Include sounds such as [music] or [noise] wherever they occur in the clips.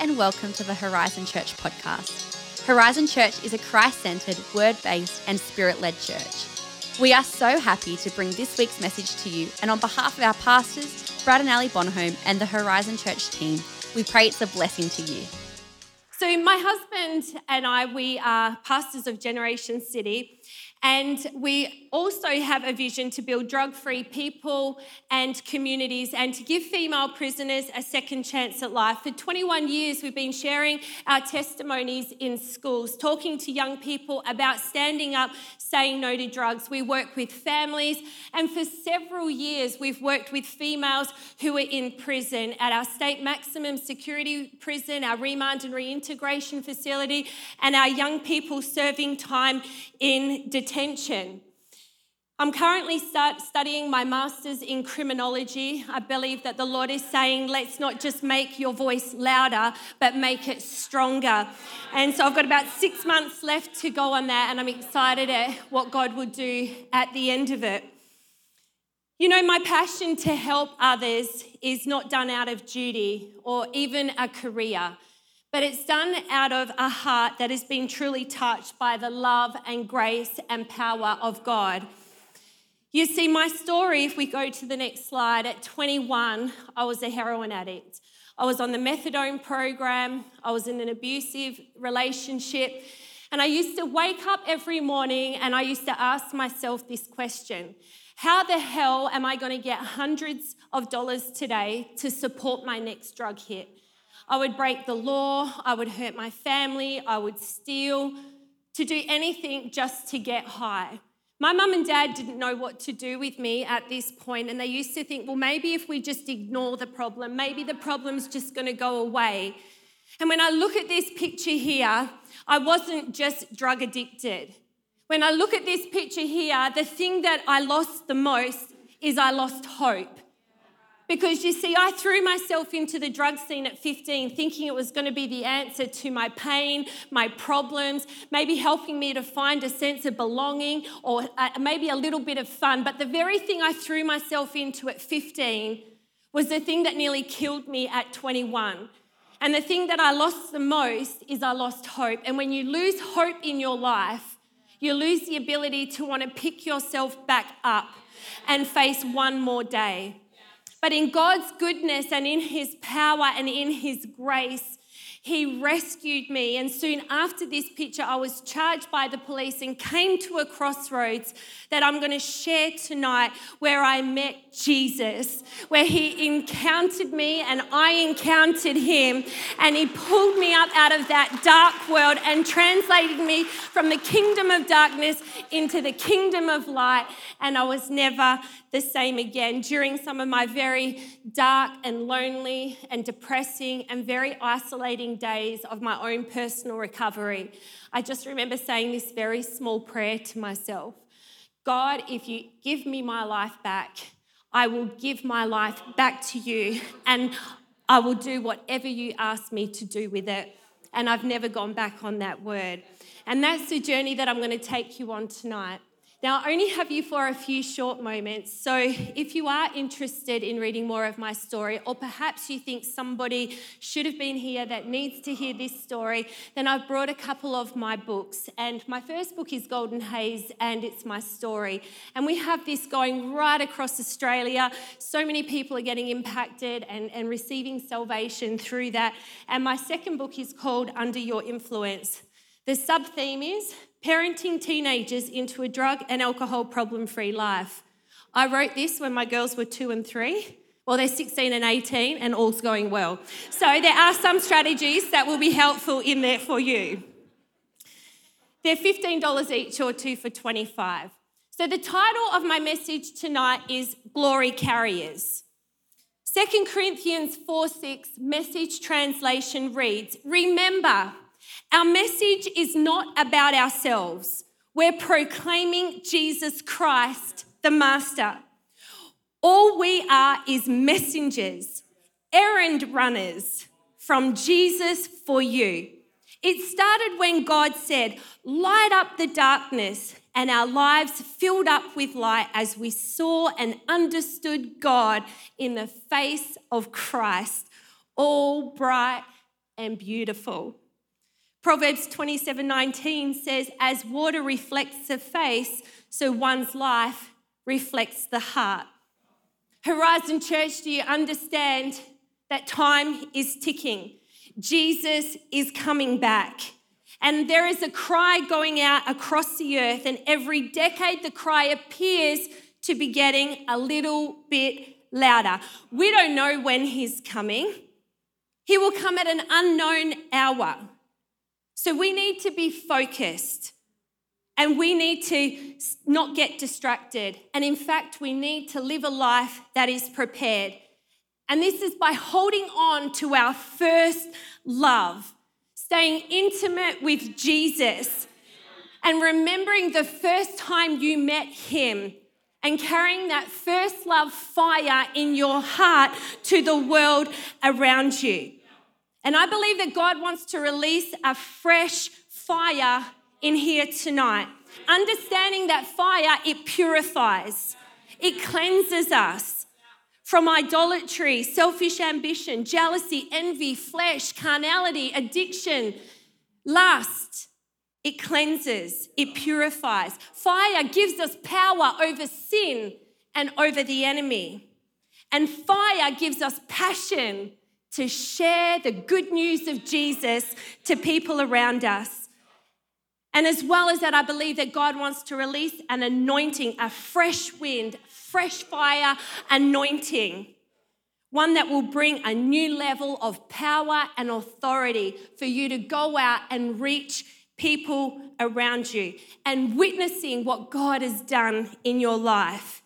and welcome to the Horizon Church podcast. Horizon Church is a Christ centered, word based, and spirit led church. We are so happy to bring this week's message to you, and on behalf of our pastors, Brad and Ali Bonholm, and the Horizon Church team, we pray it's a blessing to you. So, my husband and I, we are pastors of Generation City, and we also have a vision to build drug free people and communities and to give female prisoners a second chance at life. For 21 years, we've been sharing our testimonies in schools, talking to young people about standing up, saying no to drugs. We work with families, and for several years, we've worked with females who are in prison at our state maximum security prison, our remand and reintegration facility, and our young people serving time in detention. I'm currently studying my master's in criminology. I believe that the Lord is saying, let's not just make your voice louder, but make it stronger. And so I've got about six months left to go on that, and I'm excited at what God will do at the end of it. You know, my passion to help others is not done out of duty or even a career but it's done out of a heart that has been truly touched by the love and grace and power of God. You see, my story, if we go to the next slide, at 21, I was a heroin addict. I was on the methadone program, I was in an abusive relationship, and I used to wake up every morning and I used to ask myself this question How the hell am I going to get hundreds of dollars today to support my next drug hit? I would break the law, I would hurt my family, I would steal, to do anything just to get high. My mum and dad didn't know what to do with me at this point, and they used to think, well, maybe if we just ignore the problem, maybe the problem's just going to go away. And when I look at this picture here, I wasn't just drug addicted. When I look at this picture here, the thing that I lost the most is I lost hope. Because you see, I threw myself into the drug scene at 15 thinking it was going to be the answer to my pain, my problems, maybe helping me to find a sense of belonging or uh, maybe a little bit of fun. But the very thing I threw myself into at 15 was the thing that nearly killed me at 21. And the thing that I lost the most is I lost hope. And when you lose hope in your life, you lose the ability to want to pick yourself back up and face one more day. But in God's goodness and in His power and in His grace, he rescued me. And soon after this picture, I was charged by the police and came to a crossroads that I'm going to share tonight where I met Jesus, where he encountered me and I encountered him. And he pulled me up out of that dark world and translated me from the kingdom of darkness into the kingdom of light. And I was never the same again during some of my very dark and lonely and depressing and very isolating days of my own personal recovery. I just remember saying this very small prayer to myself God, if you give me my life back, I will give my life back to you and I will do whatever you ask me to do with it. And I've never gone back on that word. And that's the journey that I'm going to take you on tonight. Now, I only have you for a few short moments, so if you are interested in reading more of my story, or perhaps you think somebody should have been here that needs to hear this story, then I've brought a couple of my books. And my first book is Golden Haze, and it's my story. And we have this going right across Australia. So many people are getting impacted and, and receiving salvation through that. And my second book is called Under Your Influence. The sub theme is parenting teenagers into a drug and alcohol problem free life. I wrote this when my girls were two and three. Well, they're 16 and 18, and all's going well. So, there are some strategies that will be helpful in there for you. They're $15 each or two for 25. So, the title of my message tonight is Glory Carriers. 2 Corinthians 4 6 message translation reads Remember, our message is not about ourselves. We're proclaiming Jesus Christ, the Master. All we are is messengers, errand runners from Jesus for you. It started when God said, Light up the darkness, and our lives filled up with light as we saw and understood God in the face of Christ, all bright and beautiful. Proverbs 27:19 says, As water reflects the face, so one's life reflects the heart. Horizon Church, do you understand that time is ticking? Jesus is coming back. And there is a cry going out across the earth, and every decade the cry appears to be getting a little bit louder. We don't know when he's coming, he will come at an unknown hour. So we need to be focused and we need to not get distracted. And in fact, we need to live a life that is prepared. And this is by holding on to our first love, staying intimate with Jesus, and remembering the first time you met him and carrying that first love fire in your heart to the world around you. And I believe that God wants to release a fresh fire in here tonight. Understanding that fire, it purifies, it cleanses us from idolatry, selfish ambition, jealousy, envy, flesh, carnality, addiction, lust. It cleanses, it purifies. Fire gives us power over sin and over the enemy. And fire gives us passion to share the good news of Jesus to people around us. And as well as that, I believe that God wants to release an anointing, a fresh wind, fresh fire anointing, one that will bring a new level of power and authority for you to go out and reach people around you and witnessing what God has done in your life.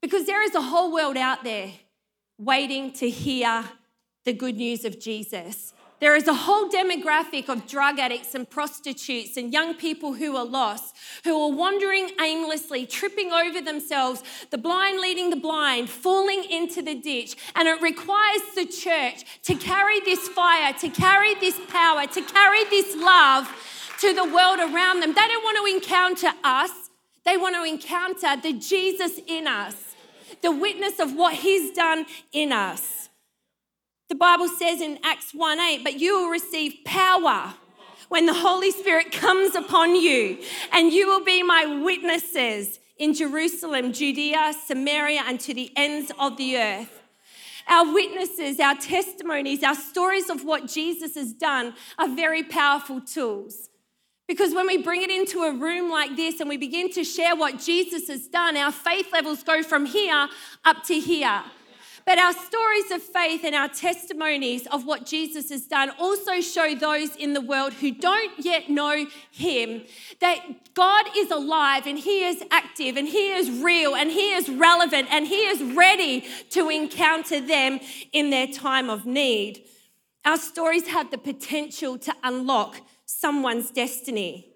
Because there is a whole world out there waiting to hear the good news of Jesus. There is a whole demographic of drug addicts and prostitutes and young people who are lost, who are wandering aimlessly, tripping over themselves, the blind leading the blind, falling into the ditch. And it requires the church to carry this fire, to carry this power, to carry this love to the world around them. They don't want to encounter us, they want to encounter the Jesus in us, the witness of what he's done in us. The Bible says in Acts 1 8, but you will receive power when the Holy Spirit comes upon you, and you will be my witnesses in Jerusalem, Judea, Samaria, and to the ends of the earth. Our witnesses, our testimonies, our stories of what Jesus has done are very powerful tools. Because when we bring it into a room like this and we begin to share what Jesus has done, our faith levels go from here up to here. But our stories of faith and our testimonies of what Jesus has done also show those in the world who don't yet know Him that God is alive and He is active and He is real and He is relevant and He is ready to encounter them in their time of need. Our stories have the potential to unlock someone's destiny,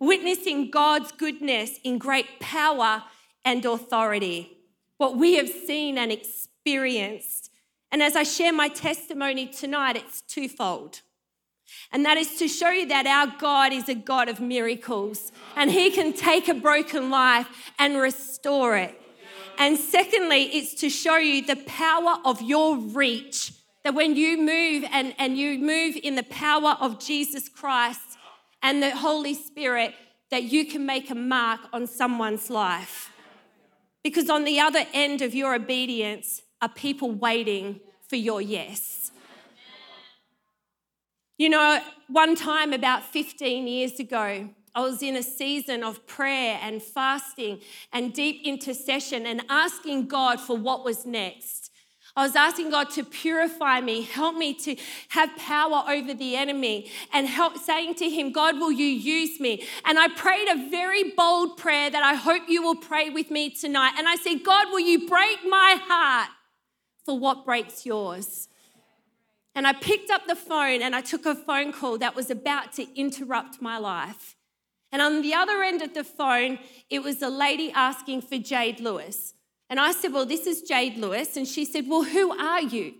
witnessing God's goodness in great power and authority. What we have seen and experienced experienced. And as I share my testimony tonight, it's twofold. And that is to show you that our God is a God of miracles and He can take a broken life and restore it. And secondly, it's to show you the power of your reach. That when you move and, and you move in the power of Jesus Christ and the Holy Spirit, that you can make a mark on someone's life. Because on the other end of your obedience, are people waiting for your yes. You know, one time about 15 years ago, I was in a season of prayer and fasting and deep intercession and asking God for what was next. I was asking God to purify me, help me to have power over the enemy, and help saying to Him, God, will you use me? And I prayed a very bold prayer that I hope you will pray with me tonight. And I said, God, will you break my heart? For what breaks yours. And I picked up the phone and I took a phone call that was about to interrupt my life. And on the other end of the phone, it was a lady asking for Jade Lewis. And I said, Well, this is Jade Lewis. And she said, Well, who are you?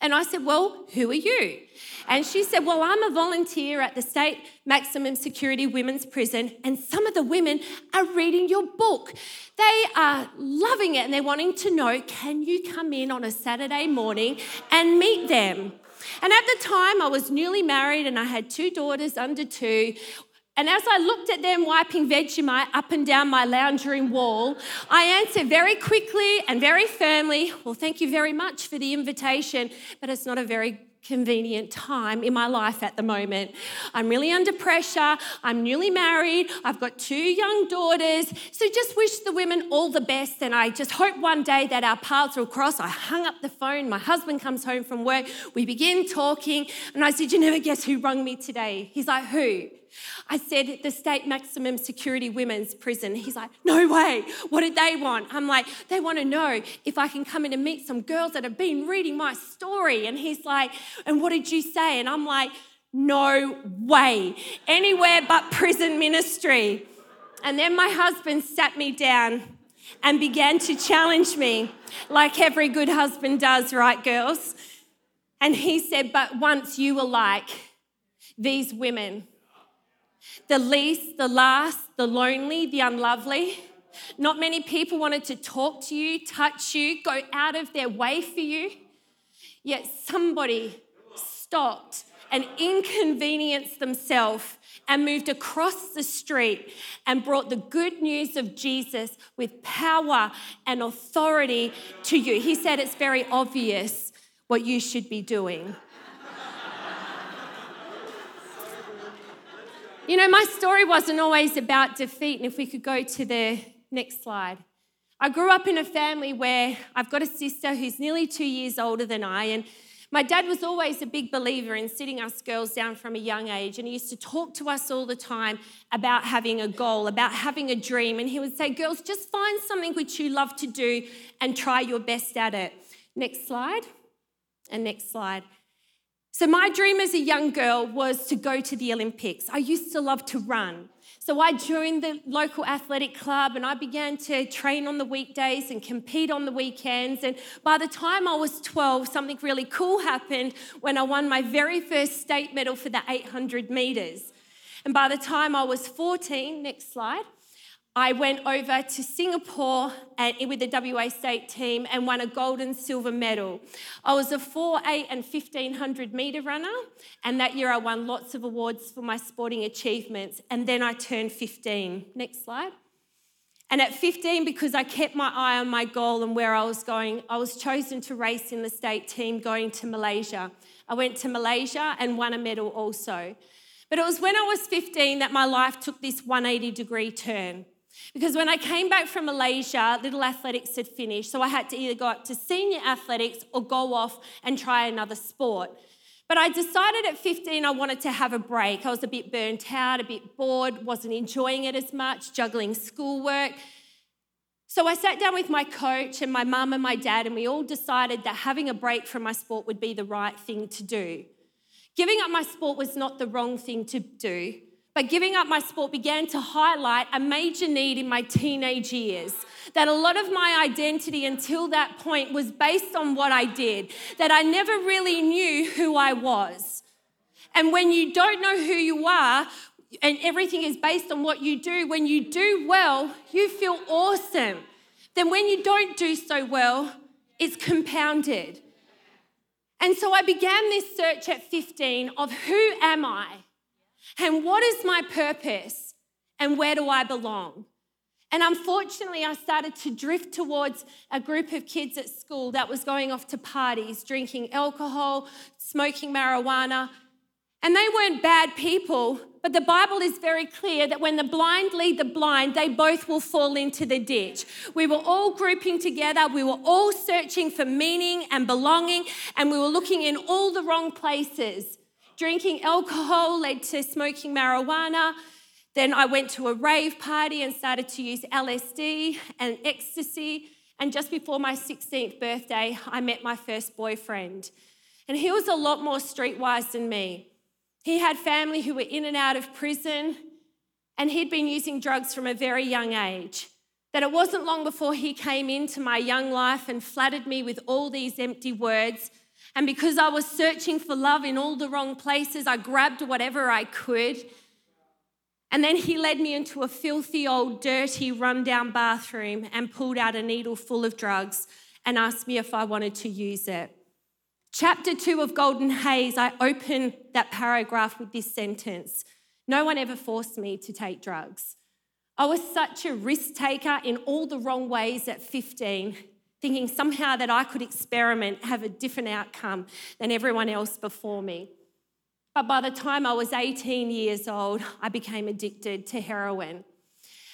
And I said, Well, who are you? And she said, Well, I'm a volunteer at the State Maximum Security Women's Prison, and some of the women are reading your book. They are loving it and they're wanting to know can you come in on a Saturday morning and meet them? And at the time, I was newly married and I had two daughters under two. And as I looked at them wiping Vegemite up and down my lounge room wall, I answered very quickly and very firmly, Well, thank you very much for the invitation, but it's not a very convenient time in my life at the moment. I'm really under pressure. I'm newly married. I've got two young daughters. So just wish the women all the best. And I just hope one day that our paths will cross. I hung up the phone. My husband comes home from work. We begin talking. And I said, You never guess who rung me today? He's like, Who? I said, the state maximum security women's prison. He's like, no way. What did they want? I'm like, they want to know if I can come in and meet some girls that have been reading my story. And he's like, and what did you say? And I'm like, no way. Anywhere but prison ministry. And then my husband sat me down and began to challenge me, like every good husband does, right, girls? And he said, But once you were like these women the least, the last, the lonely, the unlovely. Not many people wanted to talk to you, touch you, go out of their way for you. Yet somebody stopped and inconvenienced themselves and moved across the street and brought the good news of Jesus with power and authority to you. He said it's very obvious what you should be doing. You know, my story wasn't always about defeat, and if we could go to the next slide. I grew up in a family where I've got a sister who's nearly two years older than I, and my dad was always a big believer in sitting us girls down from a young age, and he used to talk to us all the time about having a goal, about having a dream. And he would say, Girls, just find something which you love to do and try your best at it. Next slide, and next slide. So, my dream as a young girl was to go to the Olympics. I used to love to run. So, I joined the local athletic club and I began to train on the weekdays and compete on the weekends. And by the time I was 12, something really cool happened when I won my very first state medal for the 800 meters. And by the time I was 14, next slide, I went over to Singapore and, with the WA state team and won a gold and silver medal. I was a 4, 8, and 1500 metre runner, and that year I won lots of awards for my sporting achievements. And then I turned 15. Next slide. And at 15, because I kept my eye on my goal and where I was going, I was chosen to race in the state team going to Malaysia. I went to Malaysia and won a medal also. But it was when I was 15 that my life took this 180 degree turn. Because when I came back from Malaysia, little athletics had finished, so I had to either go up to senior athletics or go off and try another sport. But I decided at 15 I wanted to have a break. I was a bit burnt out, a bit bored, wasn't enjoying it as much, juggling schoolwork. So I sat down with my coach and my mum and my dad, and we all decided that having a break from my sport would be the right thing to do. Giving up my sport was not the wrong thing to do, but giving up my sport began to highlight a major need in my teenage years. That a lot of my identity until that point was based on what I did, that I never really knew who I was. And when you don't know who you are, and everything is based on what you do, when you do well, you feel awesome. Then when you don't do so well, it's compounded. And so I began this search at 15 of who am I? And what is my purpose? And where do I belong? And unfortunately, I started to drift towards a group of kids at school that was going off to parties, drinking alcohol, smoking marijuana. And they weren't bad people, but the Bible is very clear that when the blind lead the blind, they both will fall into the ditch. We were all grouping together, we were all searching for meaning and belonging, and we were looking in all the wrong places. Drinking alcohol led to smoking marijuana. Then I went to a rave party and started to use LSD and ecstasy. And just before my 16th birthday, I met my first boyfriend. And he was a lot more streetwise than me. He had family who were in and out of prison, and he'd been using drugs from a very young age. That it wasn't long before he came into my young life and flattered me with all these empty words and because I was searching for love in all the wrong places, I grabbed whatever I could. And then he led me into a filthy, old, dirty, rundown bathroom and pulled out a needle full of drugs and asked me if I wanted to use it. Chapter 2 of Golden Haze, I open that paragraph with this sentence No one ever forced me to take drugs. I was such a risk taker in all the wrong ways at 15, thinking somehow that I could experiment, have a different outcome than everyone else before me. But by the time I was 18 years old, I became addicted to heroin.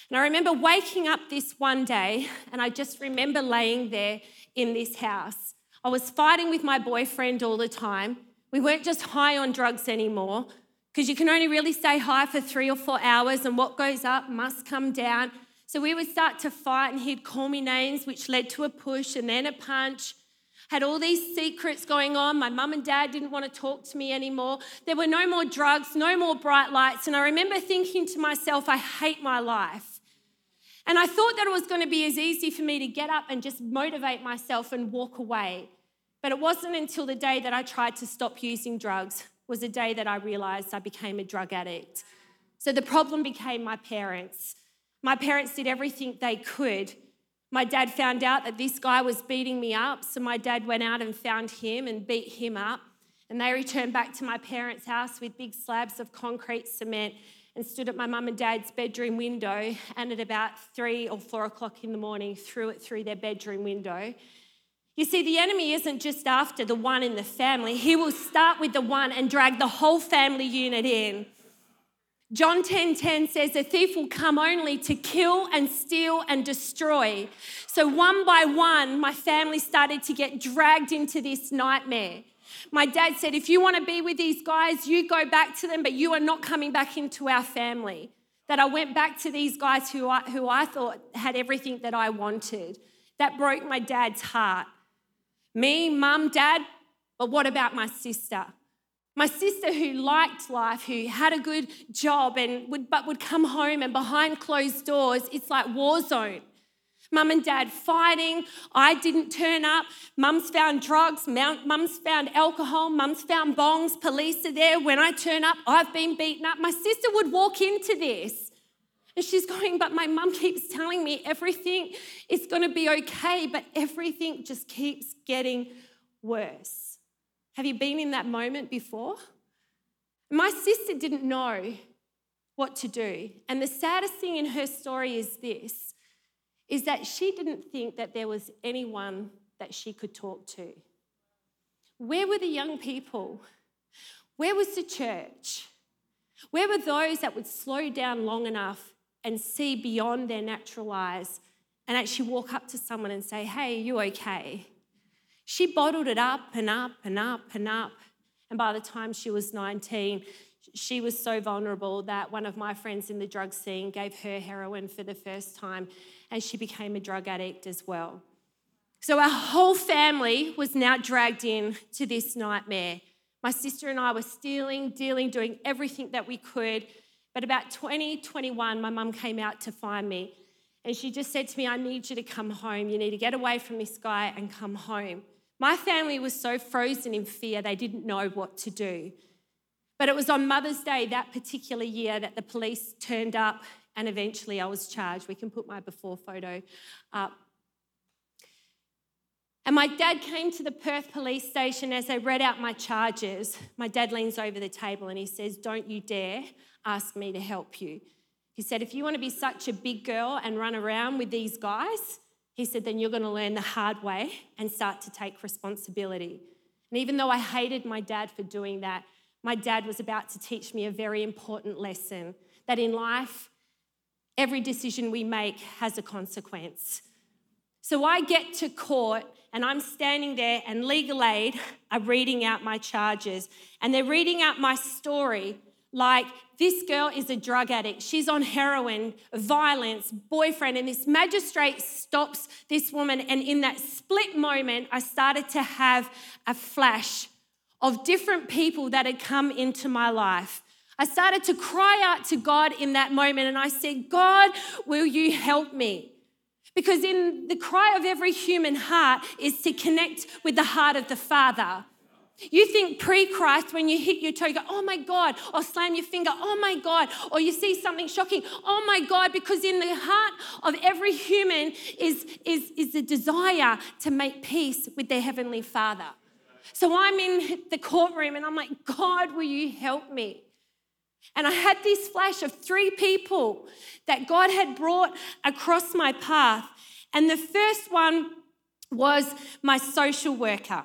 And I remember waking up this one day, and I just remember laying there in this house. I was fighting with my boyfriend all the time. We weren't just high on drugs anymore, because you can only really stay high for three or four hours, and what goes up must come down. So we would start to fight, and he'd call me names, which led to a push and then a punch. Had all these secrets going on. My mum and dad didn't want to talk to me anymore. There were no more drugs, no more bright lights. And I remember thinking to myself, I hate my life. And I thought that it was going to be as easy for me to get up and just motivate myself and walk away. But it wasn't until the day that I tried to stop using drugs was the day that I realized I became a drug addict. So the problem became my parents. My parents did everything they could. My dad found out that this guy was beating me up, so my dad went out and found him and beat him up. And they returned back to my parents' house with big slabs of concrete cement and stood at my mum and dad's bedroom window and at about three or four o'clock in the morning threw it through their bedroom window. You see, the enemy isn't just after the one in the family, he will start with the one and drag the whole family unit in. John 10:10 10, 10 says the thief will come only to kill and steal and destroy. So one by one my family started to get dragged into this nightmare. My dad said, if you want to be with these guys, you go back to them, but you are not coming back into our family. That I went back to these guys who I, who I thought had everything that I wanted. That broke my dad's heart. Me, mum, dad, but what about my sister? My sister who liked life, who had a good job and would, but would come home and behind closed doors, it's like war zone mum and dad fighting. I didn't turn up. Mum's found drugs. Mum's found alcohol. Mum's found bongs. Police are there. When I turn up, I've been beaten up. My sister would walk into this. And she's going, but my mum keeps telling me everything is going to be okay, but everything just keeps getting worse. Have you been in that moment before? My sister didn't know what to do. And the saddest thing in her story is this is that she didn't think that there was anyone that she could talk to. Where were the young people? Where was the church? Where were those that would slow down long enough and see beyond their natural eyes and actually walk up to someone and say, Hey, you okay? She bottled it up and up and up and up. And by the time she was 19, she was so vulnerable that one of my friends in the drug scene gave her heroin for the first time and she became a drug addict as well. So our whole family was now dragged in to this nightmare. My sister and I were stealing, dealing, doing everything that we could. But about 2021, my mum came out to find me. And she just said to me, I need you to come home. You need to get away from this guy and come home. My family was so frozen in fear, they didn't know what to do. But it was on Mother's Day that particular year that the police turned up and eventually I was charged. We can put my before photo up. And my dad came to the Perth police station as they read out my charges. My dad leans over the table and he says, Don't you dare ask me to help you. He said, If you want to be such a big girl and run around with these guys, he said, then you're going to learn the hard way and start to take responsibility. And even though I hated my dad for doing that, my dad was about to teach me a very important lesson that in life, Every decision we make has a consequence. So I get to court and I'm standing there, and legal aid are reading out my charges and they're reading out my story like this girl is a drug addict. She's on heroin, violence, boyfriend. And this magistrate stops this woman. And in that split moment, I started to have a flash of different people that had come into my life. I started to cry out to God in that moment and I said, God, will you help me? Because in the cry of every human heart is to connect with the heart of the Father. You think pre Christ when you hit your toe, you go, oh my God, or slam your finger, oh my God, or you see something shocking, oh my God, because in the heart of every human is, is, is the desire to make peace with their Heavenly Father. So I'm in the courtroom and I'm like, God, will you help me? And I had this flash of three people that God had brought across my path. And the first one was my social worker.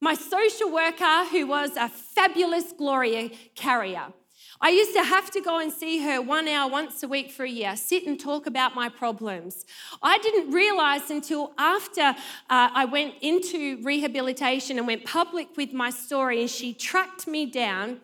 My social worker, who was a fabulous glory carrier. I used to have to go and see her one hour once a week for a year, sit and talk about my problems. I didn't realize until after uh, I went into rehabilitation and went public with my story, and she tracked me down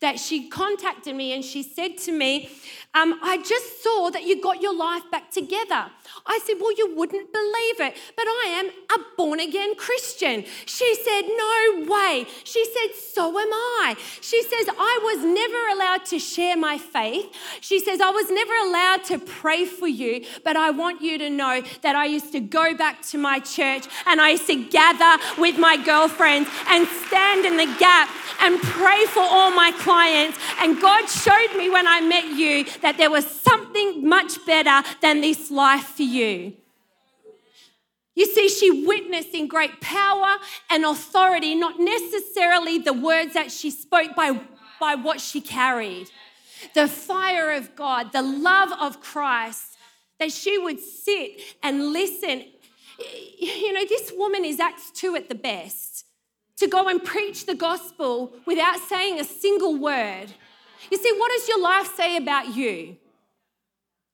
that she contacted me and she said to me, um, I just saw that you got your life back together. I said, Well, you wouldn't believe it, but I am a born again Christian. She said, No way. She said, So am I. She says, I was never allowed to share my faith. She says, I was never allowed to pray for you, but I want you to know that I used to go back to my church and I used to gather with my girlfriends and stand in the gap and pray for all my clients. And God showed me when I met you that there was something much better than this life for you. You see, she witnessed in great power and authority, not necessarily the words that she spoke by, by what she carried. The fire of God, the love of Christ, that she would sit and listen. You know, this woman is Acts 2 at the best to go and preach the gospel without saying a single word. You see, what does your life say about you?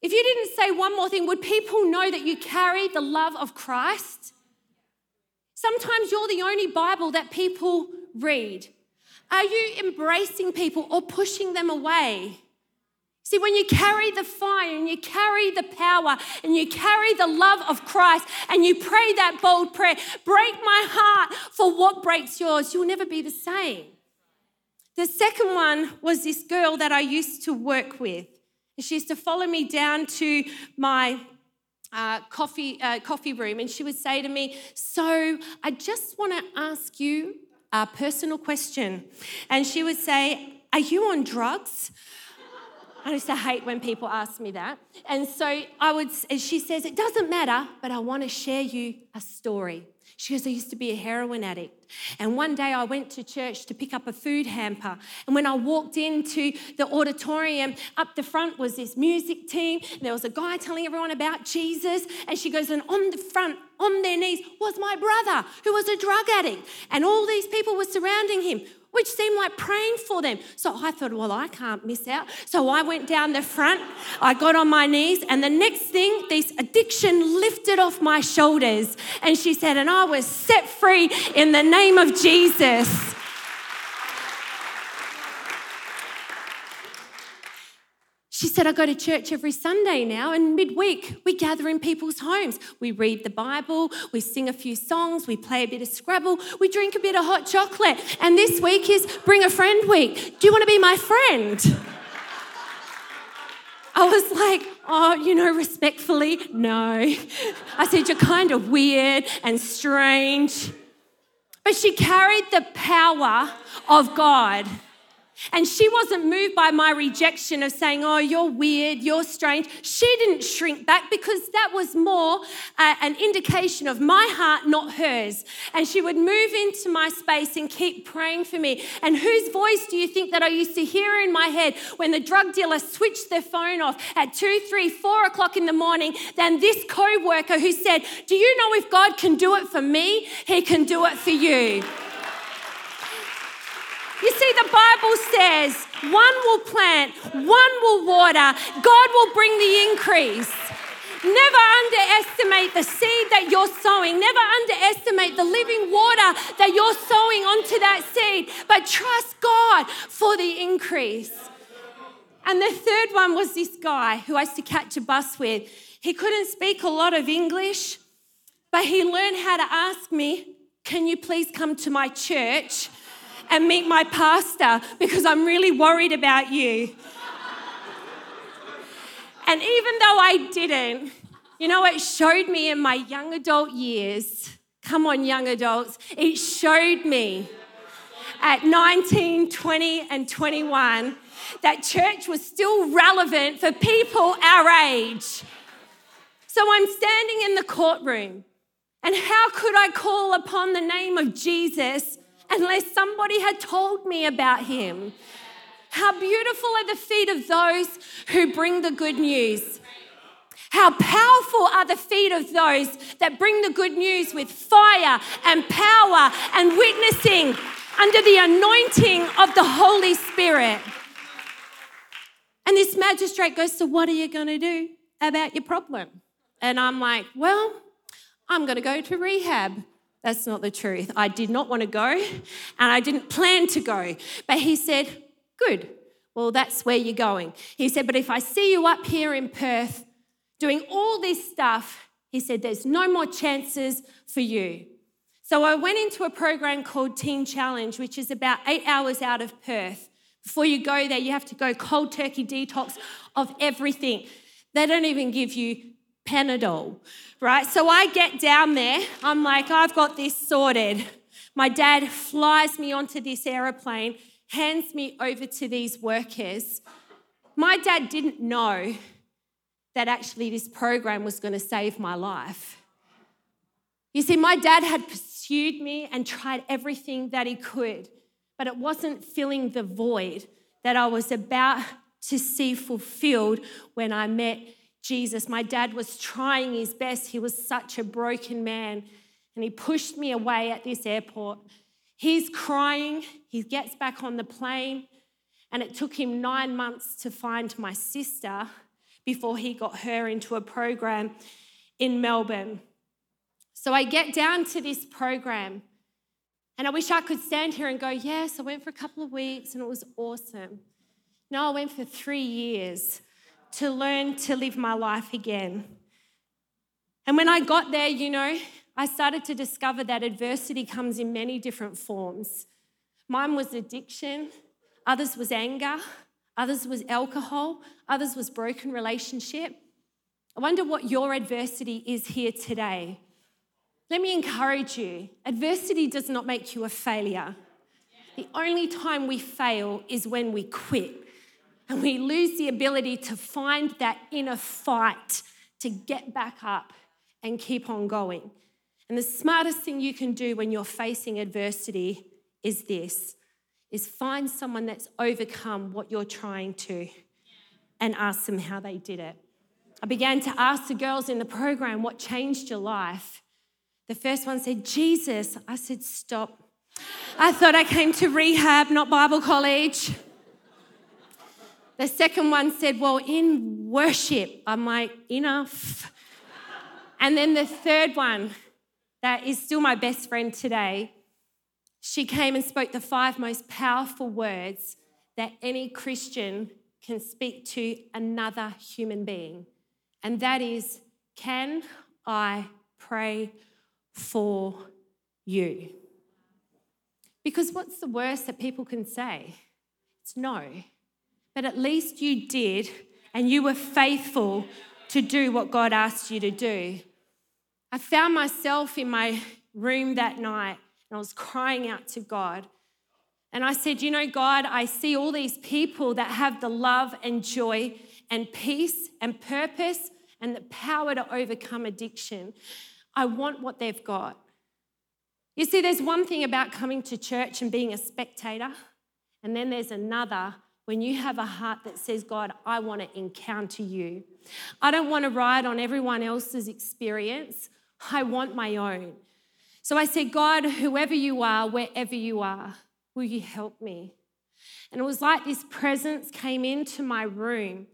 If you didn't say one more thing, would people know that you carry the love of Christ? Sometimes you're the only Bible that people read. Are you embracing people or pushing them away? See, when you carry the fire and you carry the power and you carry the love of Christ and you pray that bold prayer, break my heart for what breaks yours, you'll never be the same. The second one was this girl that I used to work with. She used to follow me down to my uh, coffee, uh, coffee room and she would say to me, So I just want to ask you a personal question. And she would say, Are you on drugs? I used to hate when people ask me that. And so I would, she says, It doesn't matter, but I want to share you a story. She goes, I used to be a heroin addict. And one day I went to church to pick up a food hamper. And when I walked into the auditorium, up the front was this music team. There was a guy telling everyone about Jesus. And she goes, and on the front, on their knees, was my brother who was a drug addict. And all these people were surrounding him which seemed like praying for them. So I thought, well, I can't miss out. So I went down the front, I got on my knees, and the next thing, this addiction lifted off my shoulders. And she said, and I was set free in the name of Jesus. She said, I go to church every Sunday now, and midweek we gather in people's homes. We read the Bible, we sing a few songs, we play a bit of Scrabble, we drink a bit of hot chocolate. And this week is Bring a Friend Week. Do you want to be my friend? I was like, oh, you know, respectfully, no. I said, you're kind of weird and strange. But she carried the power of God. And she wasn't moved by my rejection of saying, Oh, you're weird, you're strange. She didn't shrink back because that was more uh, an indication of my heart, not hers. And she would move into my space and keep praying for me. And whose voice do you think that I used to hear in my head when the drug dealer switched their phone off at two, three, four o'clock in the morning? Than this co worker who said, Do you know if God can do it for me, He can do it for you. You see, the Bible says one will plant, one will water, God will bring the increase. Never underestimate the seed that you're sowing. Never underestimate the living water that you're sowing onto that seed, but trust God for the increase. And the third one was this guy who I used to catch a bus with. He couldn't speak a lot of English, but he learned how to ask me, Can you please come to my church? And meet my pastor because I'm really worried about you. and even though I didn't, you know, it showed me in my young adult years. Come on, young adults. It showed me at 19, 20, and 21 that church was still relevant for people our age. So I'm standing in the courtroom, and how could I call upon the name of Jesus unless somebody had told me about him. How beautiful are the feet of those who bring the good news. How powerful are the feet of those that bring the good news with fire and power and witnessing under the anointing of the Holy Spirit. And this magistrate goes, So, what are you going to do about your problem? And I'm like, Well, I'm going to go to rehab. That's not the truth. I did not want to go and I didn't plan to go. But he said, Good. Well, that's where you're going. He said, But if I see you up here in Perth doing all this stuff, he said, There's no more chances for you. So I went into a program called Teen Challenge, which is about eight hours out of Perth. Before you go there, you have to go cold turkey detox of everything. They don't even give you Panadol, right? So I get down there, I'm like, I've got this sorted. My dad flies me onto this aeroplane, hands me over to these workers. My dad didn't know that actually this program was going to save my life. You see, my dad had pursued me and tried everything that he could, but it wasn't filling the void that I was about to see fulfilled when I met Jesus. My dad was trying his best. He was such a broken man, and he pushed me away at this airport. He's crying. He gets back on the plane, and it took him nine months to find my sister before he got her into a program in Melbourne. So I get down to this program, and I wish I could stand here and go, Yes, I went for a couple of weeks and it was awesome. No, I went for three years to learn to live my life again. And when I got there, you know, I started to discover that adversity comes in many different forms. Mine was addiction, others was anger, others was alcohol, others was broken relationship. I wonder what your adversity is here today. Let me encourage you adversity does not make you a failure. The only time we fail is when we quit and we lose the ability to find that inner fight to get back up and keep on going. And the smartest thing you can do when you're facing adversity is this is find someone that's overcome what you're trying to and ask them how they did it. I began to ask the girls in the program what changed your life. The first one said, Jesus. I said, Stop. I thought I came to rehab, not Bible college. The second one said, Well, in worship. I'm like, Enough. And then the third one, that is still my best friend today, she came and spoke the five most powerful words that any Christian can speak to another human being. And that is, Can I pray for you? Because what's the worst that people can say? It's no but at least you did and you were faithful to do what God asked you to do. I found myself in my room that night and I was crying out to God. And I said, You know, God, I see all these people that have the love and joy and peace and purpose and the power to overcome addiction. I want what they've got. You see, there's one thing about coming to church and being a spectator, and then there's another when you have a heart that says, God, I want to encounter you. I don't want to ride on everyone else's experience, I want my own. So I said, God, whoever you are, wherever you are, will you help me? And it was like this presence came into my room.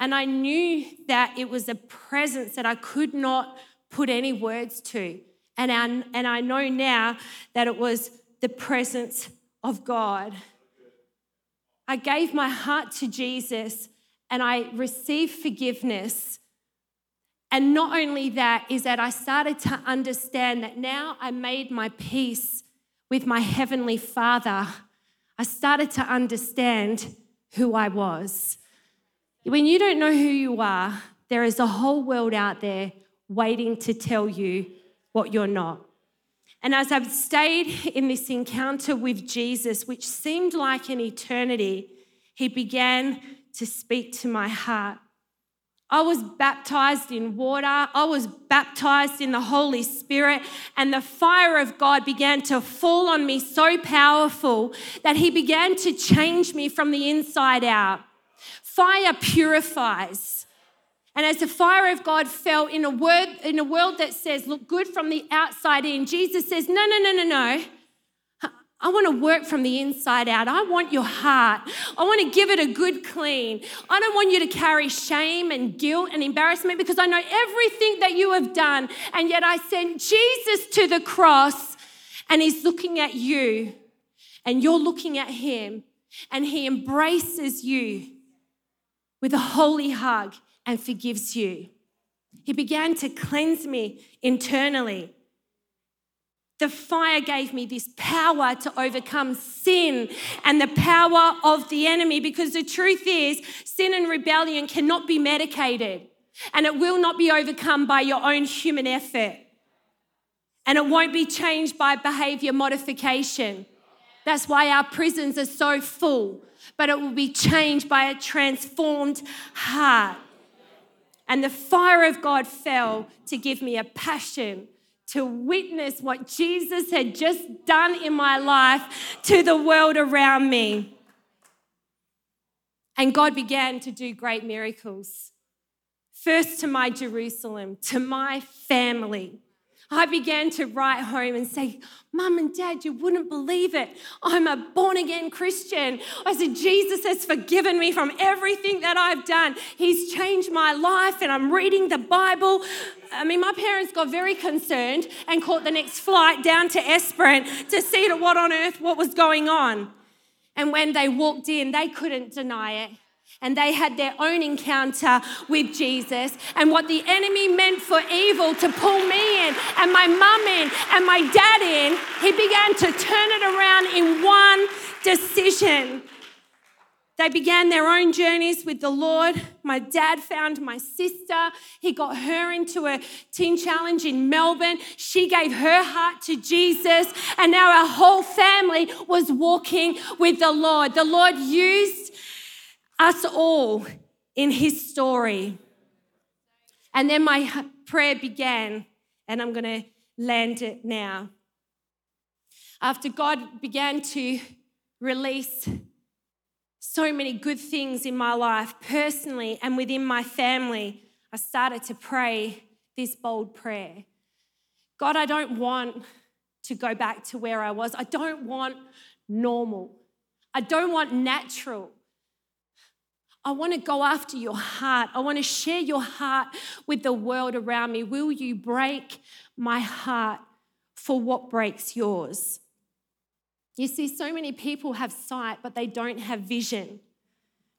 And I knew that it was a presence that I could not put any words to. And I, and I know now that it was the presence of God. I gave my heart to Jesus and I received forgiveness. And not only that, is that I started to understand that now I made my peace with my Heavenly Father. I started to understand who I was. When you don't know who you are, there is a whole world out there waiting to tell you what you're not. And as I've stayed in this encounter with Jesus, which seemed like an eternity, he began to speak to my heart. I was baptized in water. I was baptized in the Holy Spirit. And the fire of God began to fall on me so powerful that He began to change me from the inside out. Fire purifies. And as the fire of God fell in a word in a world that says, look good from the outside in, Jesus says, no, no, no, no, no. I want to work from the inside out. I want your heart. I want to give it a good clean. I don't want you to carry shame and guilt and embarrassment because I know everything that you have done. And yet I sent Jesus to the cross and he's looking at you and you're looking at him and he embraces you with a holy hug and forgives you. He began to cleanse me internally the fire gave me this power to overcome sin and the power of the enemy because the truth is, sin and rebellion cannot be medicated and it will not be overcome by your own human effort. And it won't be changed by behavior modification. That's why our prisons are so full, but it will be changed by a transformed heart. And the fire of God fell to give me a passion to witness what Jesus had just done in my life to the world around me. And God began to do great miracles. First to my Jerusalem, to my family. I began to write home and say, Mum and Dad, you wouldn't believe it. I'm a born again Christian. I said, Jesus has forgiven me from everything that I've done. He's changed my life, and I'm reading the Bible. I mean, my parents got very concerned and caught the next flight down to Esperance to see to what on earth what was going on. And when they walked in, they couldn't deny it and they had their own encounter with Jesus. And what the enemy meant for evil to pull me in and my mum in and my dad in, he began to turn it around in one decision. They began their own journeys with the Lord. My dad found my sister. He got her into a teen challenge in Melbourne. She gave her heart to Jesus. And now our whole family was walking with the Lord. The Lord used us all in his story. And then my prayer began, and I'm going to land it now. After God began to release so many good things in my life, personally and within my family, I started to pray this bold prayer God, I don't want to go back to where I was. I don't want normal. I don't want natural. I want to go after your heart. I want to share your heart with the world around me. Will you break my heart for what breaks yours? You see, so many people have sight, but they don't have vision.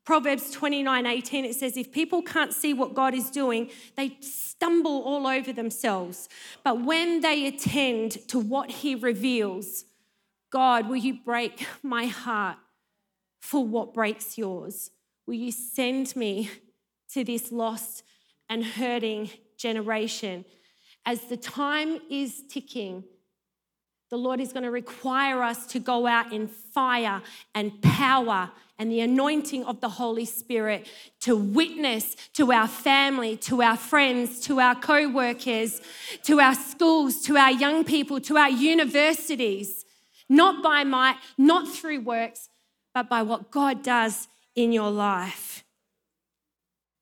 Proverbs 29 18, it says, If people can't see what God is doing, they stumble all over themselves. But when they attend to what He reveals, God, will you break my heart for what breaks yours? Will you send me [laughs] to this lost and hurting generation? As the time is ticking, the Lord is going to require us to go out in fire and power and the anointing of the Holy Spirit to witness to our family, to our friends, to our co workers, to our schools, to our young people, to our universities, not by might, not through works, but by what God does in your life.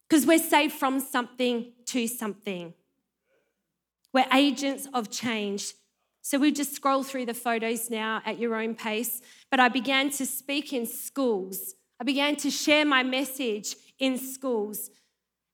Because we're saved from something to something. We're agents of change. So we just scroll through the photos now at your own pace. But I began to speak in schools. I began to share my message in schools.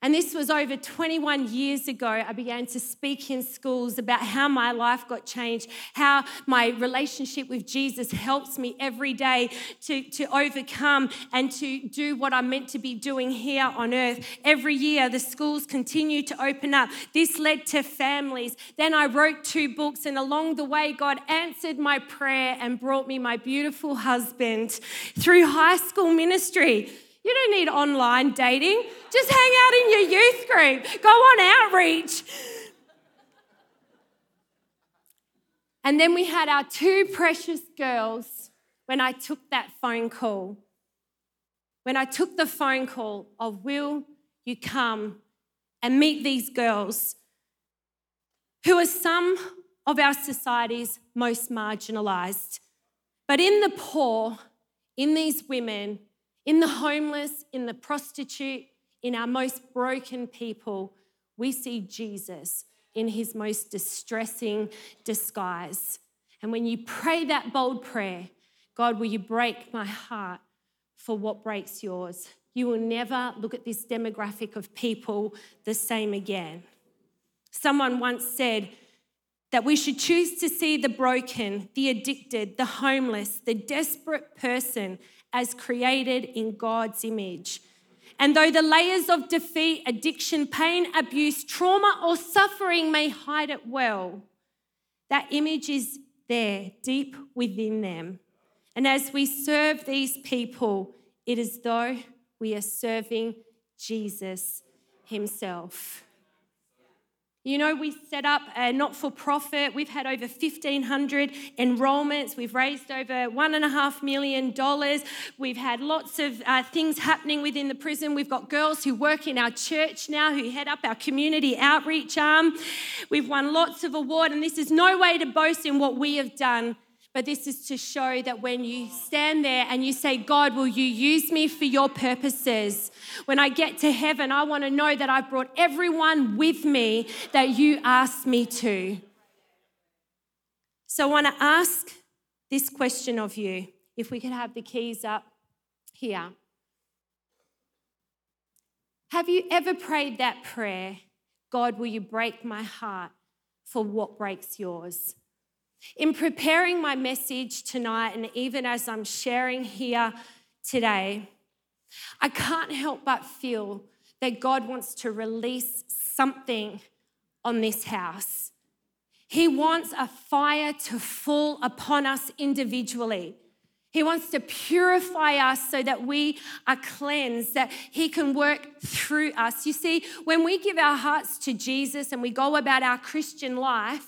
And this was over 21 years ago. I began to speak in schools about how my life got changed, how my relationship with Jesus helps me every day to, to overcome and to do what I'm meant to be doing here on earth. Every year, the schools continue to open up. This led to families. Then I wrote two books, and along the way, God answered my prayer and brought me my beautiful husband through high school ministry. You don't need online dating. Just hang out in your youth group, go on outreach. And then we had our two precious girls when I took that phone call. When I took the phone call of, Will you come and meet these girls who are some of our society's most marginalized. But in the poor, in these women, in the homeless, in the prostitute, in our most broken people, we see Jesus in his most distressing disguise. And when you pray that bold prayer, God, will you break my heart for what breaks yours? You will never look at this demographic of people the same again. Someone once said that we should choose to see the broken, the addicted, the homeless, the desperate person as created in God's image. And though the layers of defeat, addiction, pain, abuse, trauma, or suffering may hide it well, that image is there deep within them. And as we serve these people, it is though we are serving Jesus Himself. You know, we set up a not for profit. We've had over 1,500 enrollments. We've raised over $1.5 million. We've had lots of uh, things happening within the prison. We've got girls who work in our church now who head up our community outreach arm. We've won lots of awards, and this is no way to boast in what we have done but this is to show that when you stand there and you say, God, will you use me for your purposes? When I get to heaven, I want to know that I've brought everyone with me that you asked me to. So I want to ask this question of you. If we could have the keys up here. Have you ever prayed that prayer? God, will you break my heart for what breaks yours? In preparing my message tonight, and even as I'm sharing here today, I can't help but feel that God wants to release something on this house. He wants a fire to fall upon us individually. He wants to purify us so that we are cleansed, that He can work through us. You see, when we give our hearts to Jesus and we go about our Christian life,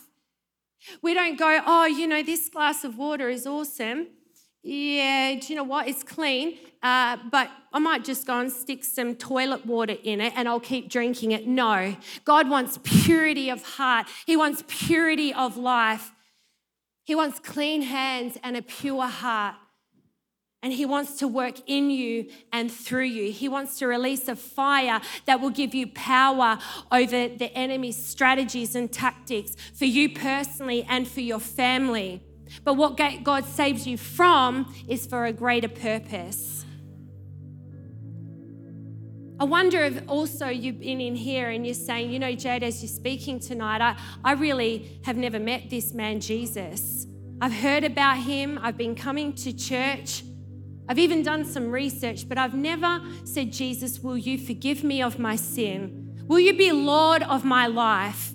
we don't go, oh, you know, this glass of water is awesome. Yeah, do you know what? It's clean, uh, but I might just go and stick some toilet water in it and I'll keep drinking it. No, God wants purity of heart, He wants purity of life. He wants clean hands and a pure heart. And He wants to work in you and through you. He wants to release a fire that will give you power over the enemy's strategies and tactics for you personally and for your family. But what God saves you from is for a greater purpose. I wonder if also you've been in here and you're saying, you know, Jade, as you're speaking tonight, I, I really have never met this man, Jesus. I've heard about him, I've been coming to church. I've even done some research, but I've never said, Jesus, will you forgive me of my sin? Will you be Lord of my life?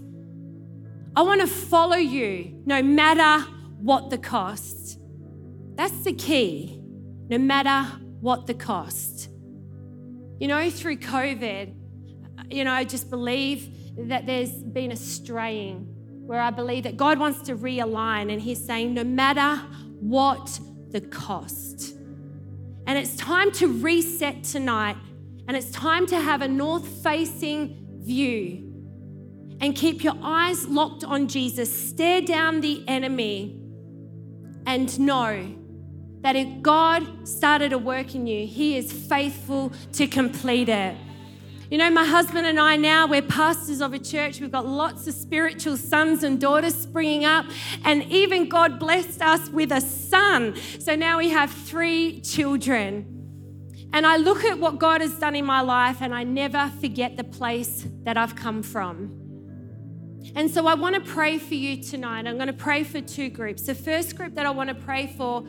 I want to follow you no matter what the cost. That's the key, no matter what the cost. You know, through COVID, you know, I just believe that there's been a straying where I believe that God wants to realign and He's saying, no matter what the cost. And it's time to reset tonight. And it's time to have a north facing view and keep your eyes locked on Jesus. Stare down the enemy and know that if God started a work in you, He is faithful to complete it. You know, my husband and I now, we're pastors of a church. We've got lots of spiritual sons and daughters springing up. And even God blessed us with a son. So now we have three children. And I look at what God has done in my life and I never forget the place that I've come from. And so I want to pray for you tonight. I'm going to pray for two groups. The first group that I want to pray for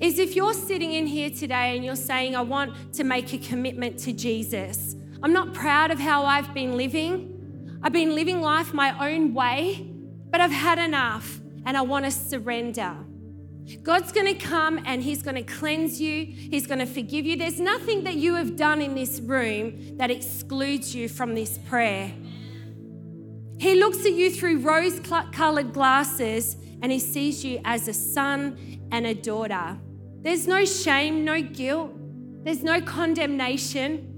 is if you're sitting in here today and you're saying, I want to make a commitment to Jesus. I'm not proud of how I've been living. I've been living life my own way, but I've had enough and I want to surrender. God's going to come and He's going to cleanse you. He's going to forgive you. There's nothing that you have done in this room that excludes you from this prayer. He looks at you through rose colored glasses and He sees you as a son and a daughter. There's no shame, no guilt, there's no condemnation.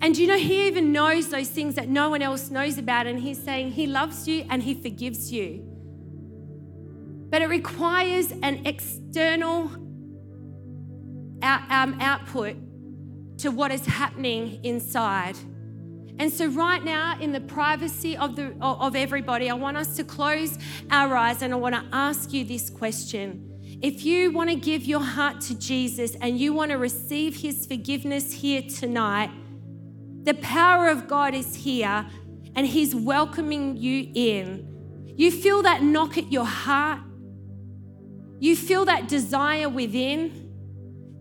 And you know, He even knows those things that no one else knows about. And He's saying He loves you and He forgives you. But it requires an external out, um, output to what is happening inside. And so, right now, in the privacy of, the, of everybody, I want us to close our eyes and I want to ask you this question. If you want to give your heart to Jesus and you want to receive his forgiveness here tonight, the power of God is here and he's welcoming you in. You feel that knock at your heart, you feel that desire within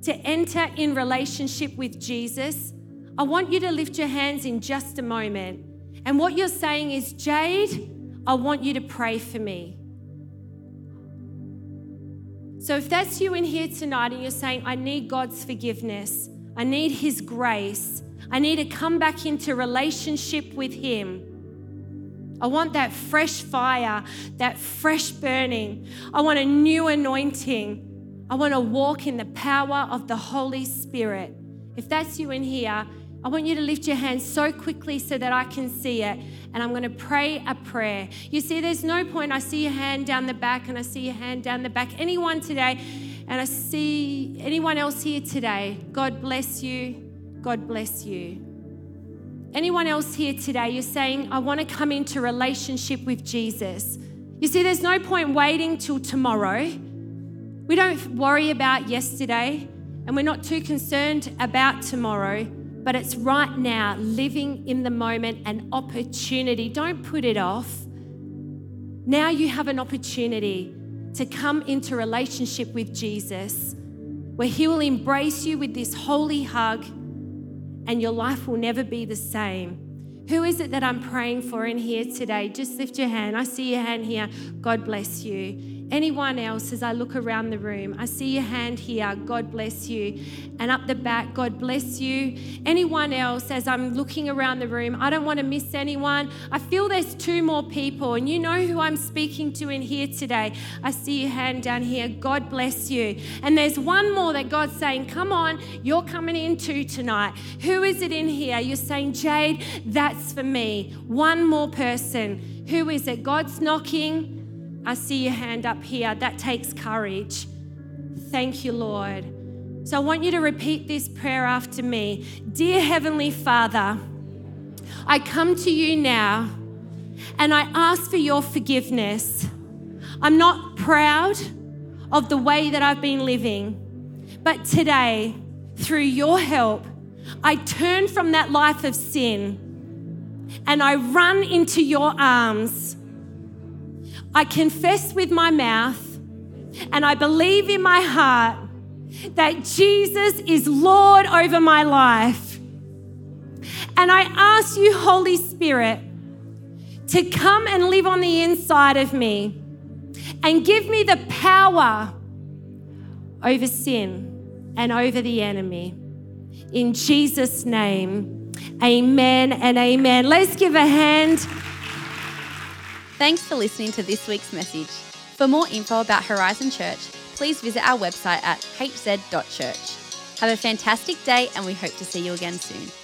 to enter in relationship with Jesus, I want you to lift your hands in just a moment. And what you're saying is, Jade, I want you to pray for me. So if that's you in here tonight and you're saying, I need God's forgiveness, I need His grace, I need to come back into relationship with Him. I want that fresh fire, that fresh burning. I want a new anointing. I want to walk in the power of the Holy Spirit. If that's you in here, I want you to lift your hands so quickly so that I can see it. And I'm going to pray a prayer. You see, there's no point. I see your hand down the back and I see your hand down the back. Anyone today, and I see anyone else here today, God bless you. God bless you. Anyone else here today, you're saying, I want to come into relationship with Jesus. You see, there's no point waiting till tomorrow. We don't worry about yesterday and we're not too concerned about tomorrow, but it's right now, living in the moment, an opportunity. Don't put it off. Now you have an opportunity to come into relationship with Jesus where he will embrace you with this holy hug and your life will never be the same. Who is it that I'm praying for in here today? Just lift your hand. I see your hand here. God bless you. Anyone else, as I look around the room, I see your hand here. God bless you. And up the back, God bless you. Anyone else, as I'm looking around the room, I don't want to miss anyone. I feel there's two more people, and you know who I'm speaking to in here today. I see your hand down here. God bless you. And there's one more that God's saying, Come on, you're coming in too tonight. Who is it in here? You're saying, Jade, that's for me. One more person. Who is it? God's knocking. I see your hand up here. That takes courage. Thank you, Lord. So I want you to repeat this prayer after me. Dear Heavenly Father, I come to you now and I ask for your forgiveness. I'm not proud of the way that I've been living, but today, through your help, I turn from that life of sin and I run into your arms I confess with my mouth and I believe in my heart that Jesus is Lord over my life. And I ask you, Holy Spirit, to come and live on the inside of me and give me the power over sin and over the enemy. In Jesus' name, amen and amen. Let's give a hand. Thanks for listening to this week's message. For more info about Horizon Church, please visit our website at hz.church. Have a fantastic day, and we hope to see you again soon.